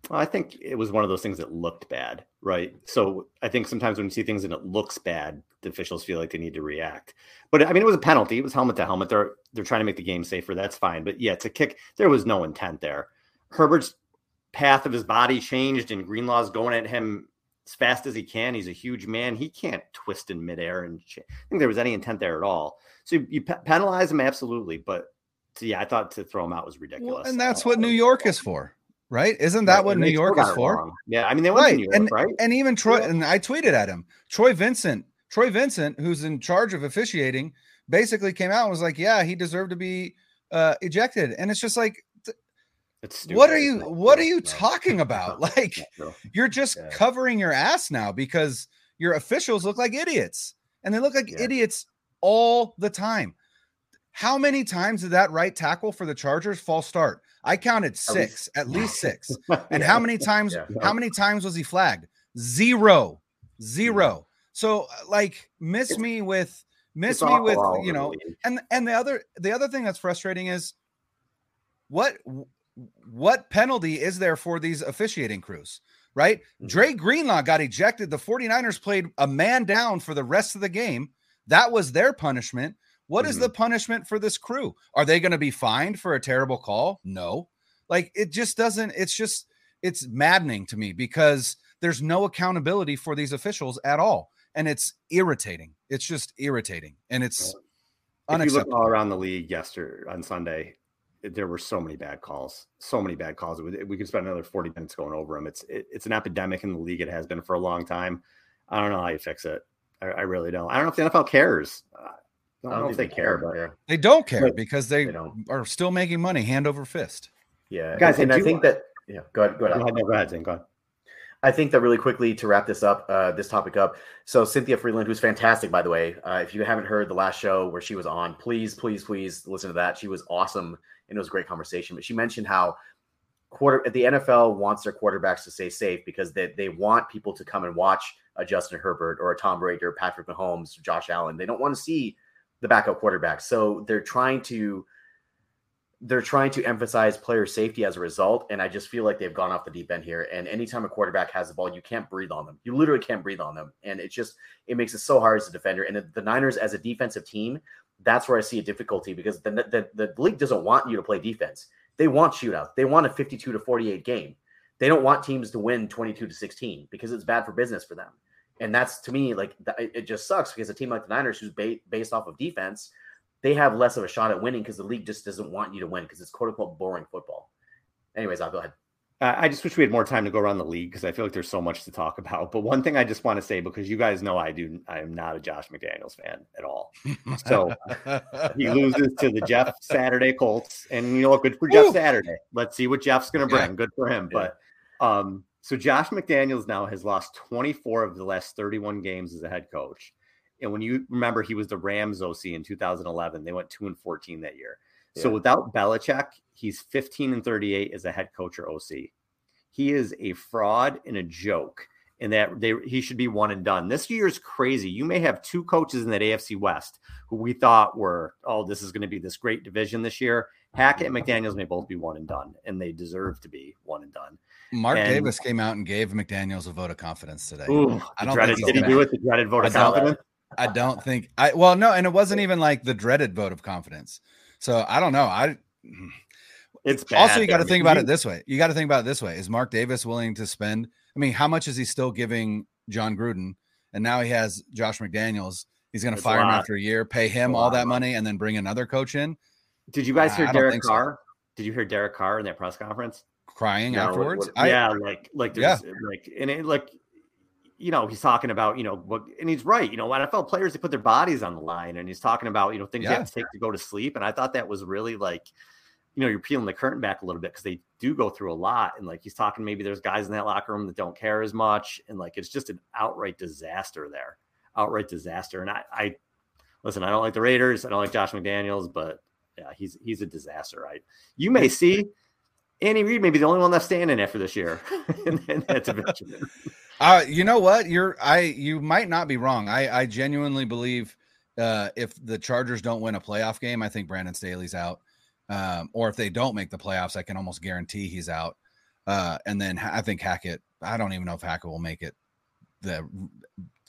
Well, I think it was one of those things that looked bad, right? So I think sometimes when you see things and it looks bad, the officials feel like they need to react. But I mean, it was a penalty. It was helmet to helmet. They're they're trying to make the game safer. That's fine. But yeah, it's a kick. There was no intent there. Herbert's path of his body changed, and Greenlaw's going at him as fast as he can. He's a huge man. He can't twist in midair. And I think there was any intent there at all. So you, you penalize him absolutely, but yeah, I thought to throw him out was ridiculous. Well, and that's what New York is for, right? Isn't that right, what New York is for? Wrong. Yeah, I mean they went right. to New York, and, right? And even Troy, and I tweeted at him, Troy Vincent, Troy Vincent, who's in charge of officiating, basically came out and was like, "Yeah, he deserved to be uh, ejected," and it's just like. What are you what are you talking *laughs* about? Like you're just yeah. covering your ass now because your officials look like idiots and they look like yeah. idiots all the time. How many times did that right tackle for the Chargers false start? I counted six, at least, at *laughs* least six. *laughs* And how many times? Yeah. How many times was he flagged? Zero, zero. So uh, like, miss it's, me with miss me with you know. And and the other the other thing that's frustrating is what what penalty is there for these officiating crews? Right? Mm-hmm. Dre Greenlaw got ejected. The 49ers played a man down for the rest of the game. That was their punishment. What mm-hmm. is the punishment for this crew? Are they going to be fined for a terrible call? No. Like it just doesn't, it's just, it's maddening to me because there's no accountability for these officials at all. And it's irritating. It's just irritating. And it's if you look all around the league yesterday on Sunday, there were so many bad calls, so many bad calls. We could spend another 40 minutes going over them. It's it, it's an epidemic in the league. It has been for a long time. I don't know how you fix it. I, I really don't. I don't know if the NFL cares. Uh, I don't, know if they care, but yeah. they don't care but because they, they are still making money hand over fist. Yeah, guys, and, and I think that yeah, go ahead, go ahead, go ahead, go ahead, Zane, go ahead. I think that really quickly to wrap this up, uh, this topic up. So Cynthia Frelund, who's fantastic, by the way. Uh, if you haven't heard the last show where she was on, please, please, please listen to that. She was awesome and it was a great conversation. But she mentioned how quarter the NFL wants their quarterbacks to stay safe because they, they want people to come and watch a Justin Herbert or a Tom Brady or Patrick Mahomes, or Josh Allen. They don't want to see the backup quarterback. So they're trying to they're trying to emphasize player safety as a result. And I just feel like they've gone off the deep end here. And anytime a quarterback has the ball, you can't breathe on them. You literally can't breathe on them. And it just it makes it so hard as a defender. And the, the Niners as a defensive team, that's where I see a difficulty because the, the, the league doesn't want you to play defense. They want shootouts. They want a 52 to 48 game. They don't want teams to win 22 to 16 because it's bad for business for them. And that's to me like it just sucks because a team like the Niners, who's ba- based off of defense, they have less of a shot at winning because the league just doesn't want you to win because it's quote unquote boring football. Anyways, I'll go ahead. I just wish we had more time to go around the league because I feel like there's so much to talk about. But one thing I just want to say because you guys know I do, I am not a Josh McDaniels fan at all. So *laughs* he loses to the Jeff Saturday Colts, and you know what? Good for Jeff Ooh. Saturday. Let's see what Jeff's going to bring. Good for him. Yeah. But um, so Josh McDaniels now has lost 24 of the last 31 games as a head coach. And when you remember, he was the Rams OC in 2011. They went two and 14 that year. Yeah. So without Belichick, he's 15 and 38 as a head coach or OC. He is a fraud and a joke, and that they he should be one and done. This year is crazy. You may have two coaches in that AFC West who we thought were, oh, this is going to be this great division this year. Hackett and McDaniels may both be one and done, and they deserve to be one and done. Mark and, Davis came out and gave McDaniels a vote of confidence today. Ooh, I don't dreaded, did he do it? The dreaded vote of confidence. I don't think I well no, and it wasn't even like the dreaded vote of confidence. So I don't know. I hmm. it's bad. also you got to think about it this way. You got to think about it this way. Is Mark Davis willing to spend? I mean, how much is he still giving Jon Gruden? And now he has Josh McDaniels. He's going to fire him after a year, pay him all that money, and then bring another coach in. Did you guys hear Derek Carr? So. Did you hear Derek Carr in that press conference? Crying no, afterwards? What, what, yeah, like like there's yeah. like and it like you know, he's talking about, you know, what, and he's right. You know, NFL players, they put their bodies on the line and he's talking about, you know, things yeah. you have to take to go to sleep. And I thought that was really like, you know, you're peeling the curtain back a little bit because they do go through a lot. And like he's talking, maybe there's guys in that locker room that don't care as much. And like it's just an outright disaster there, outright disaster. And I, I listen, I don't like the Raiders. I don't like Josh McDaniels, but yeah, he's he's a disaster. Right? You may see Andy Reid may be the only one that's standing after this year in that division. Uh, you know what? You're I you might not be wrong. I I genuinely believe uh, if the Chargers don't win a playoff game, I think Brandon Staley's out. Um, or if they don't make the playoffs, I can almost guarantee he's out. Uh, and then I think Hackett. I don't even know if Hackett will make it the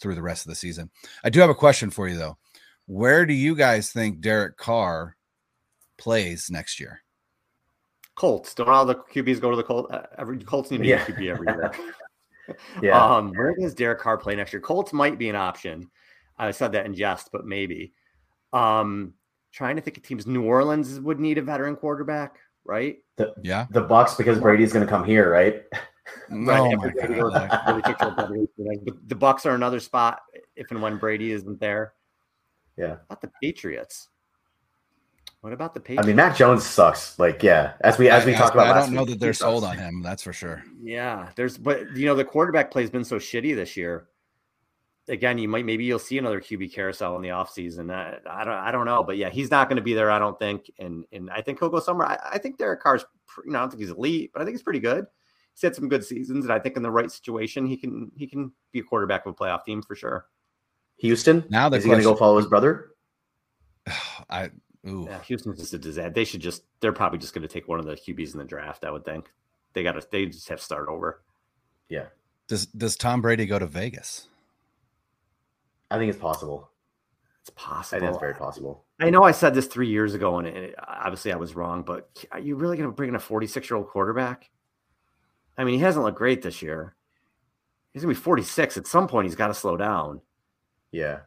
through the rest of the season. I do have a question for you though. Where do you guys think Derek Carr plays next year? Colts. Don't all the QBs go to the Colts? Uh, every Colts need to be yeah. a QB every year. *laughs* yeah. Um, where does Derek Carr play next year? Colts might be an option. I said that in jest, but maybe. Um, trying to think of teams. New Orleans would need a veteran quarterback, right? The, yeah. The Bucks because Brady's going to come here, right? No, *laughs* right. the Bucks are another spot if and when Brady isn't there. Yeah. Not the Patriots. What about the Patriots? I mean, Mac Jones sucks. Like, yeah, as we as we I, talked about, I don't know week, that they're sold on him. That's for sure. Yeah, there's, but you know, the quarterback play has been so shitty this year. Again, you might maybe you'll see another QB carousel in the offseason. I, I don't I don't know, but yeah, he's not going to be there. I don't think, and and I think he'll go somewhere. I, I think Derek Carr's, you know, I don't think he's elite, but I think he's pretty good. He's had some good seasons, and I think in the right situation, he can he can be a quarterback of a playoff team for sure. Houston. Now is he going to go follow his brother? *sighs* I Ooh. Yeah, Houston's just a disaster. They should just they're probably just going to take one of the QBs in the draft, I would think. They got to they just have to start over. Yeah. Does does Tom Brady go to Vegas? I think it's possible. It's possible. I think it's very possible. I know I said this three years ago, and it, obviously I was wrong. But are you really going to bring in a 46 year old quarterback? I mean, he hasn't looked great this year. He's going to be 46. At some point, he's got to slow down. Yeah.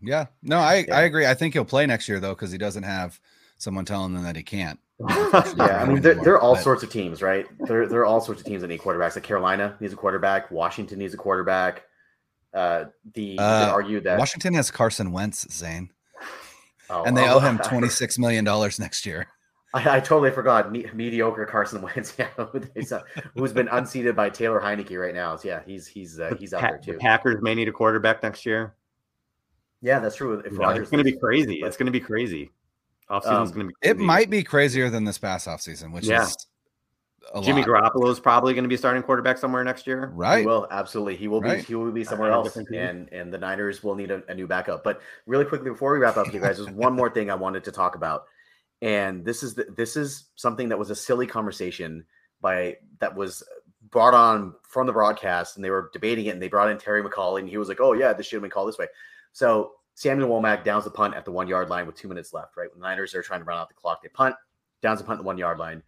Yeah, no, I yeah. I agree. I think he'll play next year though because he doesn't have someone telling him that he can't. *laughs* yeah, I mean, there, there, are all but... sorts of teams, right? There, there are all sorts of teams that need quarterbacks. Like Carolina needs a quarterback. Washington needs a quarterback. Uh, the uh, argue that Washington has Carson Wentz, Zane, oh, and they oh, owe him *laughs* twenty six million dollars next year. I, I, totally forgot Me- mediocre Carson *laughs* Wentz, yeah, who's been unseated by Taylor Heinicke right now. So yeah, he's he's uh, he's out there too. The Packers may need a quarterback next year. Yeah, that's true. If yeah, it's going to be crazy. It's going to be crazy. Off season's um, going to be. Crazy. It might be crazier than this past off season, which yeah. is. Jimmy Garoppolo is probably going to be starting quarterback somewhere next year. Right. He will absolutely. He will right. be. He will be somewhere else, and and the Niners will need a, a, new backup. But really quickly before we wrap up, you guys, there's *laughs* one more thing I wanted to talk about, And this is the, this is something that was a silly conversation by that was brought on from the broadcast, and they were debating it, and they brought in Terry McAulay, and he was like, "Oh yeah, this should have been called this way." So Samuel Womack downs the punt at the one yard line with two minutes left. Right when the Niners are trying to run out the clock, they punt, downs the punt at the one yard line.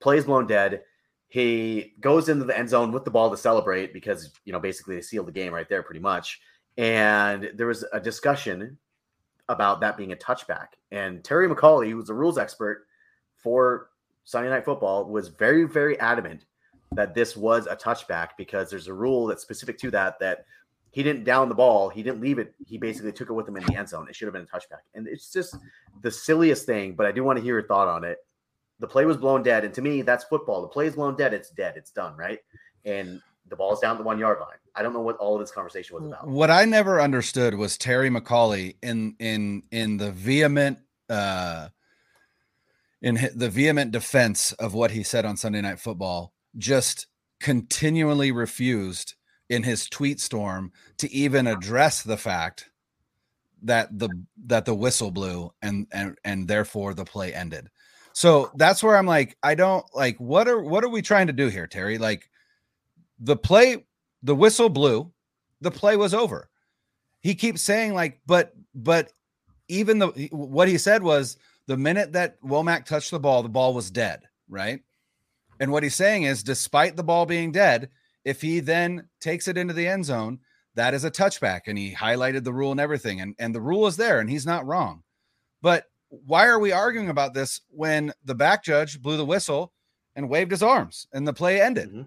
Plays blown dead. He goes into the end zone with the ball to celebrate because you know basically they sealed the game right there pretty much. And there was a discussion about that being a touchback. And Terry McAulay, who was a rules expert for Sunday Night Football, was very, very adamant that this was a touchback because there's a rule that's specific to that that he didn't down the ball, he didn't leave it, he basically took it with him in the end zone. It should have been a touchback. And it's just the silliest thing, but I do want to hear your thought on it. The play was blown dead, and to me, that's football. The play is blown dead, it's dead, it's done, right? And the ball's down the one yard line. I don't know what all of this conversation was about. What I never understood was Terry McAulay in in in the vehement uh in the vehement defense of what he said on Sunday Night Football, just continually refused in his tweet storm to even address the fact that the that the whistle blew and and and therefore the play ended. So that's where I'm like, I don't like what are what are we trying to do here, Terry? Like the play, the whistle blew, the play was over. He keeps saying like, but but even the what he said was the minute that Womack touched the ball, the ball was dead, right? And what he's saying is, despite the ball being dead, if he then takes it into the end zone, that is a touchback. And he highlighted the rule and everything. And, and the rule is there, and he's not wrong. But why are we arguing about this when the back judge blew the whistle and waved his arms and the play ended? Mm-hmm.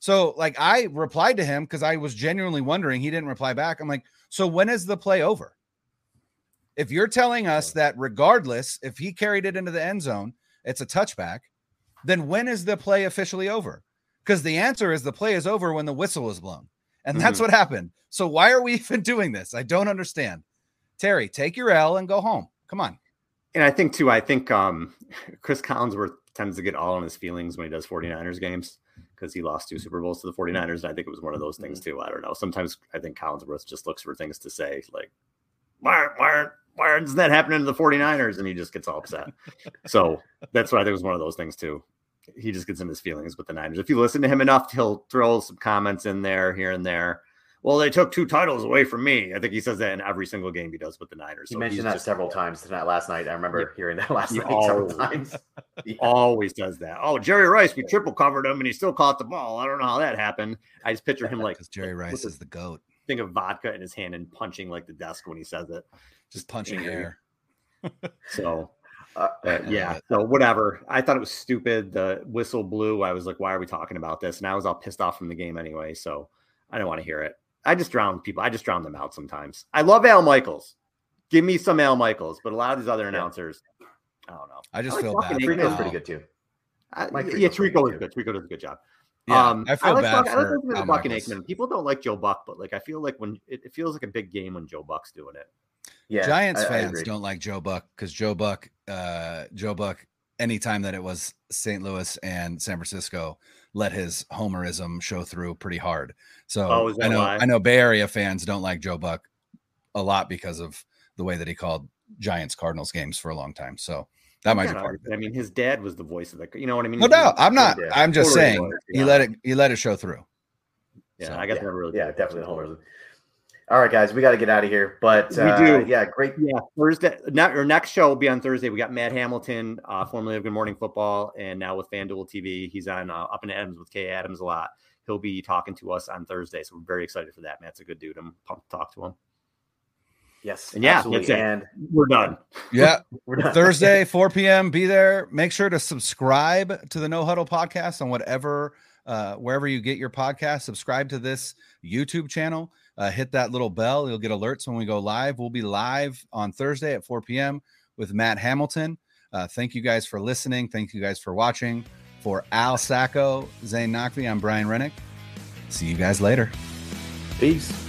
So, like, I replied to him because I was genuinely wondering. He didn't reply back. I'm like, so when is the play over? If you're telling us that regardless, if he carried it into the end zone, it's a touchback, then when is the play officially over? Because the answer is the play is over when the whistle is blown. And that's mm-hmm. what happened. So why are we *laughs* even doing this? I don't understand. Terry, take your L and go home. Come on. And I think too, I think um *laughs* Chris Collinsworth tends to get all in his feelings when he does 49ers games because he lost two Super Bowls to the 49ers. And I think it was one of those things mm-hmm. too. I don't know. Sometimes I think Collinsworth just looks for things to say, like, why, why, why isn't that happening to the 49ers? And he just gets all upset. so that's what I think was one of those things too. He just gets in his feelings with the Niners. If you listen to him enough, he'll throw some comments in there, here and there well, they took two titles away from me. I think he says that in every single game he does with the Niners. He so mentioned that just, several times tonight, last night. I remember yeah, hearing that *laughs* last night always, several times. *laughs* He always does that. Oh, Jerry Rice, we triple covered him and he still caught the ball. I don't know how that happened. I just picture him like Jerry Rice is the goat. Think of vodka in his hand and punching like the desk when he says it. Just punching *laughs* air. so uh, *laughs* uh, yeah. So whatever. I thought it was stupid. The whistle blew. I was like, why are we talking about this? And I was all pissed off from the game anyway. So I don't want to hear it. I just drown people. I just drown them out sometimes. I love Al Michaels. Give me some Al Michaels, but a lot of these other announcers, I don't know. I just I like feel bad. Tirico's pretty good too. I, yeah, Tirico is good. Tirico does a good job. Yeah, um, I feel I like bad Buck, I like Buck and Aikman. People don't like Joe Buck, but like I feel like when it, it feels like a big game when Joe Buck's doing it. Yeah, Giants I, fans don't like Joe Buck because Joe Buck, uh, Joe Buck, anytime that it was St. Louis and San Francisco, let his homerism show through pretty hard. So oh, I know why? I know Bay Area fans don't like Joe Buck a lot because of the way that he called Giants Cardinals games for a long time. So that might be part of it. I mean, his dad was the voice of the, you know what I mean? No doubt. I'm not. I'm just totally saying he let it. He let it show through. Yeah, so, I guess yeah, really. Yeah, definitely the homerism. All right, guys, we got to get out of here. But uh, we do. Yeah, great. Yeah, Thursday. Not, our next show will be on Thursday. We got Matt Hamilton, uh, formerly of Good Morning Football, and now with FanDuel TV. He's on uh, Up & Adams with Kay Adams a lot. He'll be talking to us on Thursday, so we're very excited for that. Matt's a good dude. I'm pumped to talk to him. Yes, and yeah, absolutely. and we're done. Yeah, *laughs* we're done. Thursday, 4 p.m. Be there. Make sure to subscribe to the No Huddle podcast on whatever, uh, wherever you get your podcast. Subscribe to this YouTube channel uh, hit that little bell. You'll get alerts when we go live. We'll be live on Thursday at 4 p.m. with Matt Hamilton. Uh, thank you guys for listening. Thank you guys for watching. For Al Sacco, Zane Naqvi, I'm Brian Rennick. See you guys later. Peace.